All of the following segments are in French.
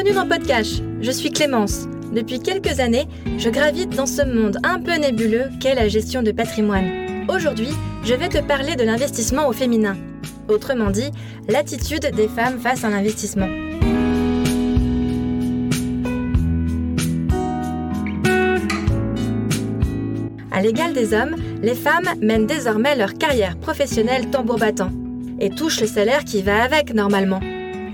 Bienvenue dans Podcast, je suis Clémence. Depuis quelques années, je gravite dans ce monde un peu nébuleux qu'est la gestion de patrimoine. Aujourd'hui, je vais te parler de l'investissement au féminin. Autrement dit, l'attitude des femmes face à l'investissement. À l'égal des hommes, les femmes mènent désormais leur carrière professionnelle tambour battant et touchent le salaire qui va avec normalement.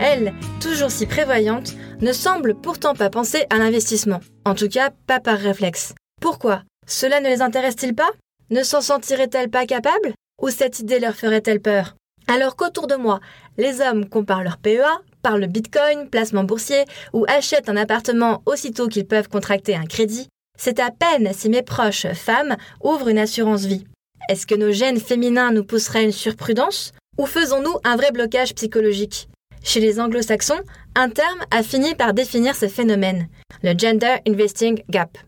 Elles, toujours si prévoyantes, ne semblent pourtant pas penser à l'investissement. En tout cas, pas par réflexe. Pourquoi? Cela ne les intéresse-t-il pas? Ne s'en sentiraient-elles pas capables? Ou cette idée leur ferait-elle peur? Alors qu'autour de moi, les hommes comparent leur PEA, parlent le bitcoin, placement boursier, ou achètent un appartement aussitôt qu'ils peuvent contracter un crédit, c'est à peine si mes proches femmes ouvrent une assurance vie. Est-ce que nos gènes féminins nous pousseraient une surprudence? Ou faisons-nous un vrai blocage psychologique? Chez les anglo-saxons, un terme a fini par définir ce phénomène, le Gender Investing Gap.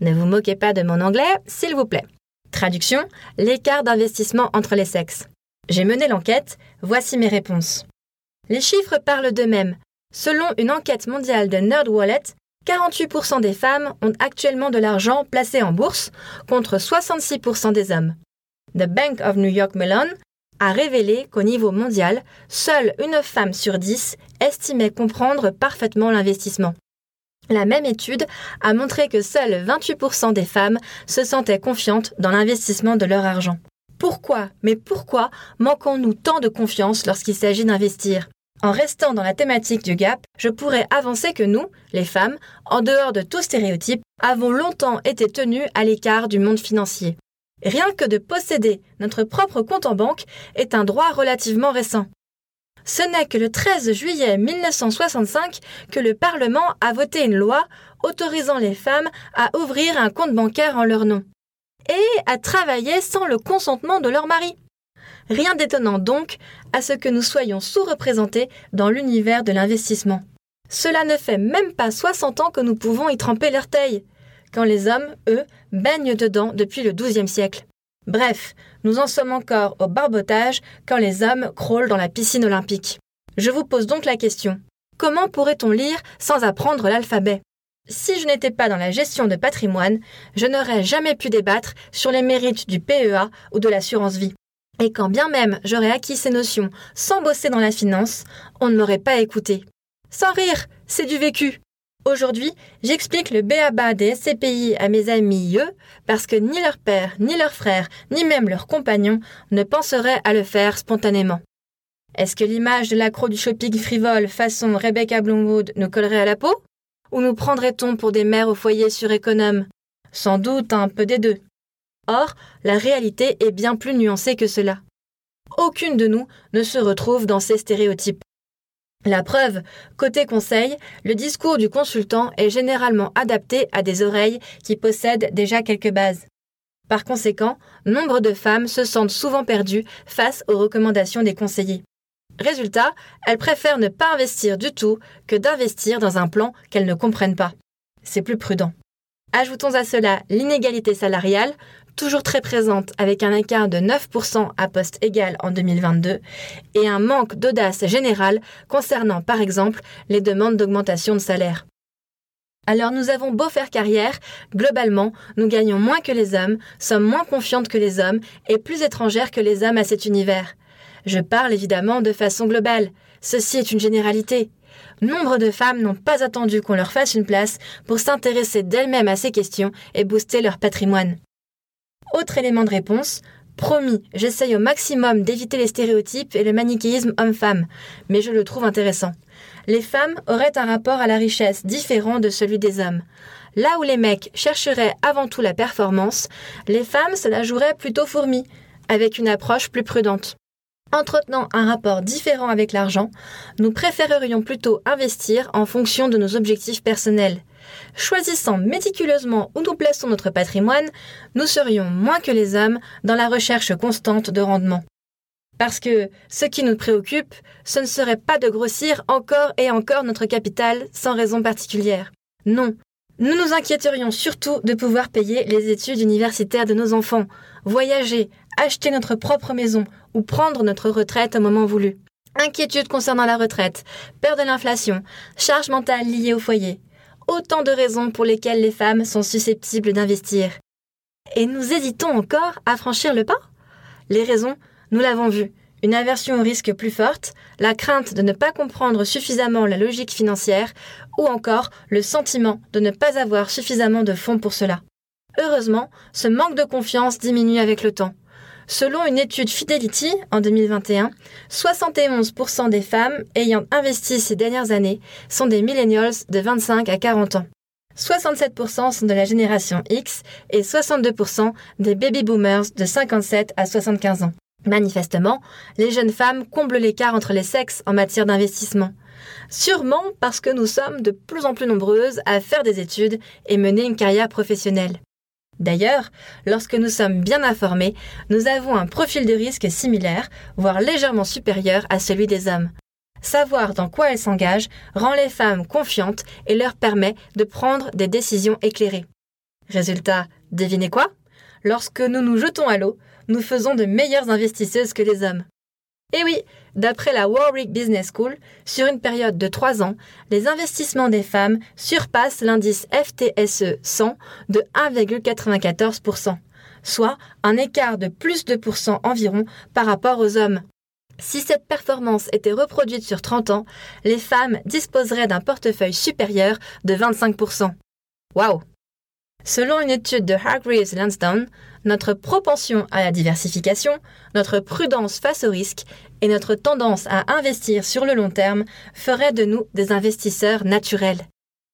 Ne vous moquez pas de mon anglais, s'il vous plaît. Traduction, l'écart d'investissement entre les sexes. J'ai mené l'enquête, voici mes réponses. Les chiffres parlent d'eux-mêmes. Selon une enquête mondiale de NerdWallet, 48% des femmes ont actuellement de l'argent placé en bourse contre 66% des hommes. The Bank of New York Mellon a révélé qu'au niveau mondial, seule une femme sur dix estimait comprendre parfaitement l'investissement. La même étude a montré que seules 28% des femmes se sentaient confiantes dans l'investissement de leur argent. Pourquoi, mais pourquoi manquons-nous tant de confiance lorsqu'il s'agit d'investir? En restant dans la thématique du gap, je pourrais avancer que nous, les femmes, en dehors de tout stéréotype, avons longtemps été tenues à l'écart du monde financier. Rien que de posséder notre propre compte en banque est un droit relativement récent. Ce n'est que le 13 juillet 1965 que le Parlement a voté une loi autorisant les femmes à ouvrir un compte bancaire en leur nom et à travailler sans le consentement de leur mari. Rien d'étonnant donc à ce que nous soyons sous-représentés dans l'univers de l'investissement. Cela ne fait même pas 60 ans que nous pouvons y tremper l'orteil quand les hommes, eux, baignent dedans depuis le XIIe siècle. Bref, nous en sommes encore au barbotage quand les hommes crawlent dans la piscine olympique. Je vous pose donc la question. Comment pourrait-on lire sans apprendre l'alphabet? Si je n'étais pas dans la gestion de patrimoine, je n'aurais jamais pu débattre sur les mérites du PEA ou de l'assurance vie. Et quand bien même j'aurais acquis ces notions sans bosser dans la finance, on ne m'aurait pas écouté. Sans rire, c'est du vécu. Aujourd'hui, j'explique le BABA des SCPI à mes amis eux, parce que ni leur père, ni leur frère, ni même leurs compagnons ne penseraient à le faire spontanément. Est-ce que l'image de l'accro du shopping frivole façon Rebecca Bloomwood nous collerait à la peau? Ou nous prendrait-on pour des mères au foyer suréconomes Sans doute un peu des deux. Or, la réalité est bien plus nuancée que cela. Aucune de nous ne se retrouve dans ces stéréotypes. La preuve, côté conseil, le discours du consultant est généralement adapté à des oreilles qui possèdent déjà quelques bases. Par conséquent, nombre de femmes se sentent souvent perdues face aux recommandations des conseillers. Résultat, elles préfèrent ne pas investir du tout que d'investir dans un plan qu'elles ne comprennent pas. C'est plus prudent. Ajoutons à cela l'inégalité salariale, toujours très présente avec un écart de 9% à poste égal en 2022, et un manque d'audace générale concernant par exemple les demandes d'augmentation de salaire. Alors nous avons beau faire carrière, globalement, nous gagnons moins que les hommes, sommes moins confiantes que les hommes et plus étrangères que les hommes à cet univers. Je parle évidemment de façon globale. Ceci est une généralité. Nombre de femmes n'ont pas attendu qu'on leur fasse une place pour s'intéresser d'elles-mêmes à ces questions et booster leur patrimoine. Autre élément de réponse, promis, j'essaye au maximum d'éviter les stéréotypes et le manichéisme homme-femme, mais je le trouve intéressant. Les femmes auraient un rapport à la richesse différent de celui des hommes. Là où les mecs chercheraient avant tout la performance, les femmes se la joueraient plutôt fourmi, avec une approche plus prudente. Entretenant un rapport différent avec l'argent, nous préférerions plutôt investir en fonction de nos objectifs personnels. Choisissant méticuleusement où nous plaçons notre patrimoine, nous serions moins que les hommes dans la recherche constante de rendement. Parce que ce qui nous préoccupe, ce ne serait pas de grossir encore et encore notre capital sans raison particulière. Non. Nous nous inquiéterions surtout de pouvoir payer les études universitaires de nos enfants, voyager, acheter notre propre maison ou prendre notre retraite au moment voulu. Inquiétude concernant la retraite, peur de l'inflation, charge mentale liée au foyer. Autant de raisons pour lesquelles les femmes sont susceptibles d'investir. Et nous hésitons encore à franchir le pas? Les raisons, nous l'avons vu. Une aversion au risque plus forte, la crainte de ne pas comprendre suffisamment la logique financière, ou encore le sentiment de ne pas avoir suffisamment de fonds pour cela. Heureusement, ce manque de confiance diminue avec le temps. Selon une étude Fidelity en 2021, 71% des femmes ayant investi ces dernières années sont des millennials de 25 à 40 ans. 67% sont de la génération X et 62% des baby boomers de 57 à 75 ans. Manifestement, les jeunes femmes comblent l'écart entre les sexes en matière d'investissement. Sûrement parce que nous sommes de plus en plus nombreuses à faire des études et mener une carrière professionnelle. D'ailleurs, lorsque nous sommes bien informés, nous avons un profil de risque similaire, voire légèrement supérieur à celui des hommes. Savoir dans quoi elles s'engagent rend les femmes confiantes et leur permet de prendre des décisions éclairées. Résultat, devinez quoi? Lorsque nous nous jetons à l'eau, nous faisons de meilleures investisseuses que les hommes. Et oui, d'après la Warwick Business School, sur une période de 3 ans, les investissements des femmes surpassent l'indice FTSE 100 de 1,94%, soit un écart de plus de pourcent environ par rapport aux hommes. Si cette performance était reproduite sur 30 ans, les femmes disposeraient d'un portefeuille supérieur de 25%. Waouh Selon une étude de Hargreaves Lansdowne, notre propension à la diversification, notre prudence face au risque et notre tendance à investir sur le long terme feraient de nous des investisseurs naturels.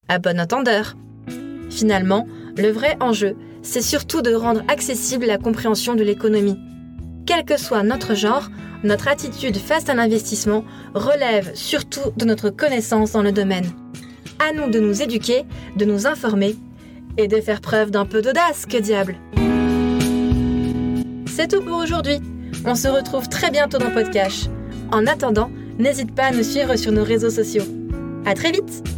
À bon entendeur. Finalement, le vrai enjeu, c'est surtout de rendre accessible la compréhension de l'économie. Quel que soit notre genre, notre attitude face à l'investissement relève surtout de notre connaissance dans le domaine. À nous de nous éduquer, de nous informer et de faire preuve d'un peu d'audace, que diable. C'est tout pour aujourd'hui. On se retrouve très bientôt dans Podcast. En attendant, n'hésite pas à nous suivre sur nos réseaux sociaux. À très vite!